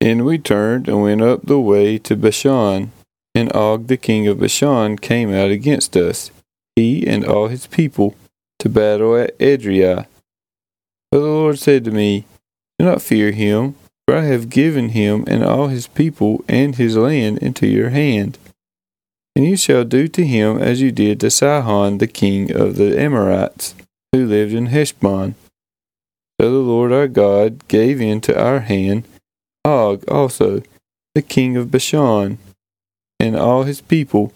And we turned and went up the way to Bashan, and Og the king of Bashan came out against us, he and all his people, to battle at Edrei. But the Lord said to me, Do not fear him, for I have given him and all his people and his land into your hand. And you shall do to him as you did to Sihon the king of the Amorites, who lived in Heshbon. So the Lord our God gave into our hand Og also, the king of Bashan, and all his people,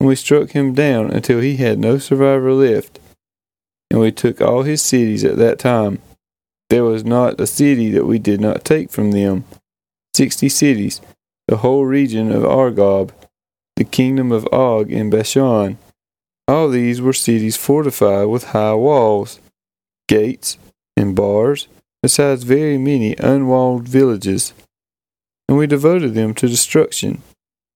and we struck him down until he had no survivor left. And we took all his cities at that time. There was not a city that we did not take from them. Sixty cities, the whole region of Argob, the kingdom of Og in Bashan. All these were cities fortified with high walls, gates, and bars, besides very many unwalled villages. And we devoted them to destruction,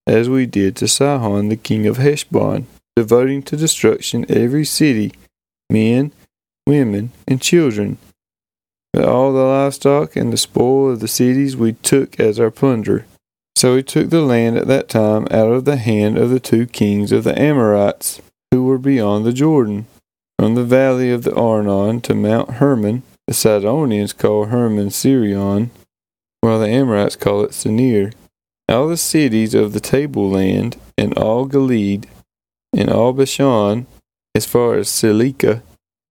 as we did to Sihon the king of Heshbon, devoting to destruction every city, men, women, and children. But all the livestock and the spoil of the cities we took as our plunder. So we took the land at that time out of the hand of the two kings of the Amorites, who were beyond the Jordan, from the valley of the Arnon to Mount Hermon. The Sidonians call Hermon Sirion, while the Amorites call it Senir. All the cities of the tableland, and all Gilead, and all Bashan, as far as Salecah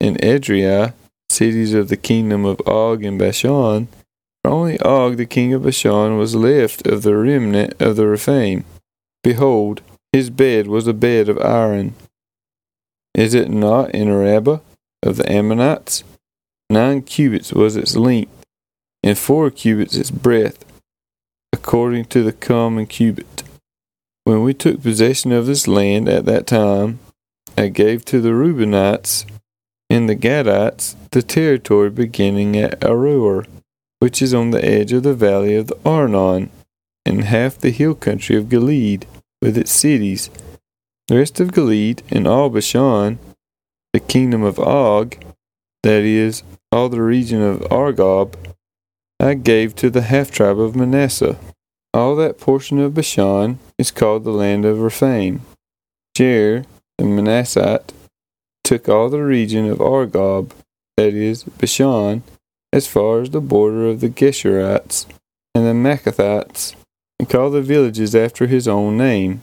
and Edrei, cities of the kingdom of Og and Bashan, for only Og the king of Bashan was left of the remnant of the Rephaim. Behold, his bed was a bed of iron. Is it not in Rabbah of the Ammonites? Nine cubits was its length, and four cubits its breadth, according to the common cubit. When we took possession of this land at that time, I gave to the Reubenites and the Gadites the territory beginning at Aroer, which is on the edge of the valley of the Arnon, and half the hill country of Gilead, with its cities. The rest of Gilead and all Bashan, the kingdom of Og, that is, all the region of Argob, I gave to the half tribe of Manasseh. All that portion of Bashan is called the land of Rephaim. Jair, the Manassite, took all the region of Argob, that is, Bashan, as far as the border of the Geshurites and the Maacathites, and called the villages after his own name,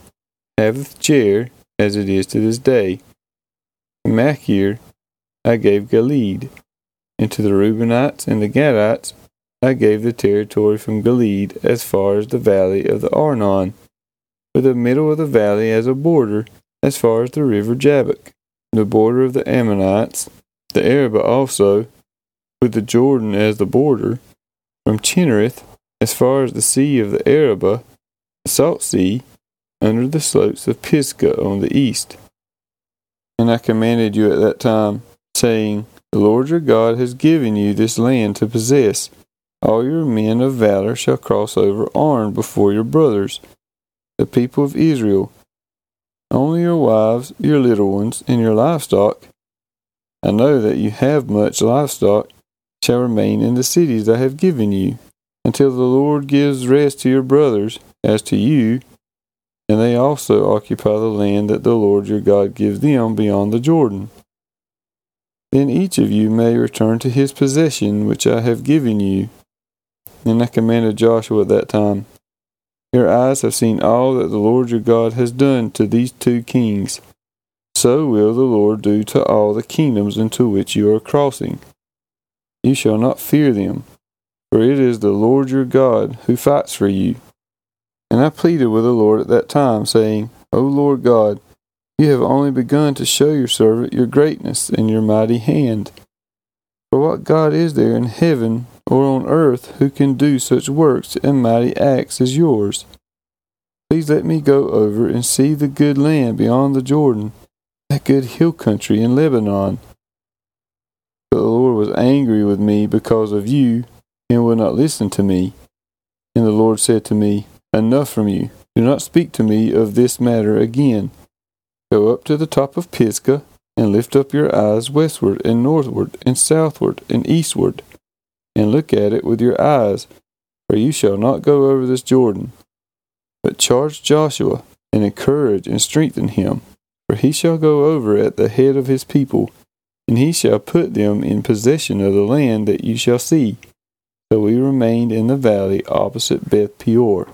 Haveth Jair, as it is to this day. Machir I gave Gilead, and to the Reubenites and the Gadites I gave the territory from Gilead as far as the valley of the Arnon, with the middle of the valley as a border as far as the river Jabbok, the border of the Ammonites, the Arabah also, with the Jordan as the border, from Chinnereth as far as the sea of the Arabah, the salt sea, under the slopes of Pisgah on the east. And I commanded you at that time, saying, The Lord your God has given you this land to possess all your men of valor shall cross over armed before your brothers, the people of Israel. Only your wives, your little ones, and your livestock, I know that you have much livestock, shall remain in the cities I have given you, until the Lord gives rest to your brothers, as to you, and they also occupy the land that the Lord your God gives them beyond the Jordan. Then each of you may return to his possession which I have given you and I commanded Joshua at that time, Your eyes have seen all that the Lord your God has done to these two kings. So will the Lord do to all the kingdoms into which you are crossing. You shall not fear them, for it is the Lord your God who fights for you. And I pleaded with the Lord at that time, saying, O Lord God, you have only begun to show your servant your greatness and your mighty hand. For what God is there in heaven or on earth who can do such works and mighty acts as yours? Please let me go over and see the good land beyond the Jordan, that good hill country in Lebanon. But the Lord was angry with me because of you and would not listen to me. And the Lord said to me, Enough from you. Do not speak to me of this matter again. Go up to the top of Pisgah and lift up your eyes westward and northward and southward and eastward, and look at it with your eyes, for you shall not go over this Jordan. But charge Joshua, and encourage and strengthen him, for he shall go over at the head of his people, and he shall put them in possession of the land that you shall see. So we remained in the valley opposite Beth Peor.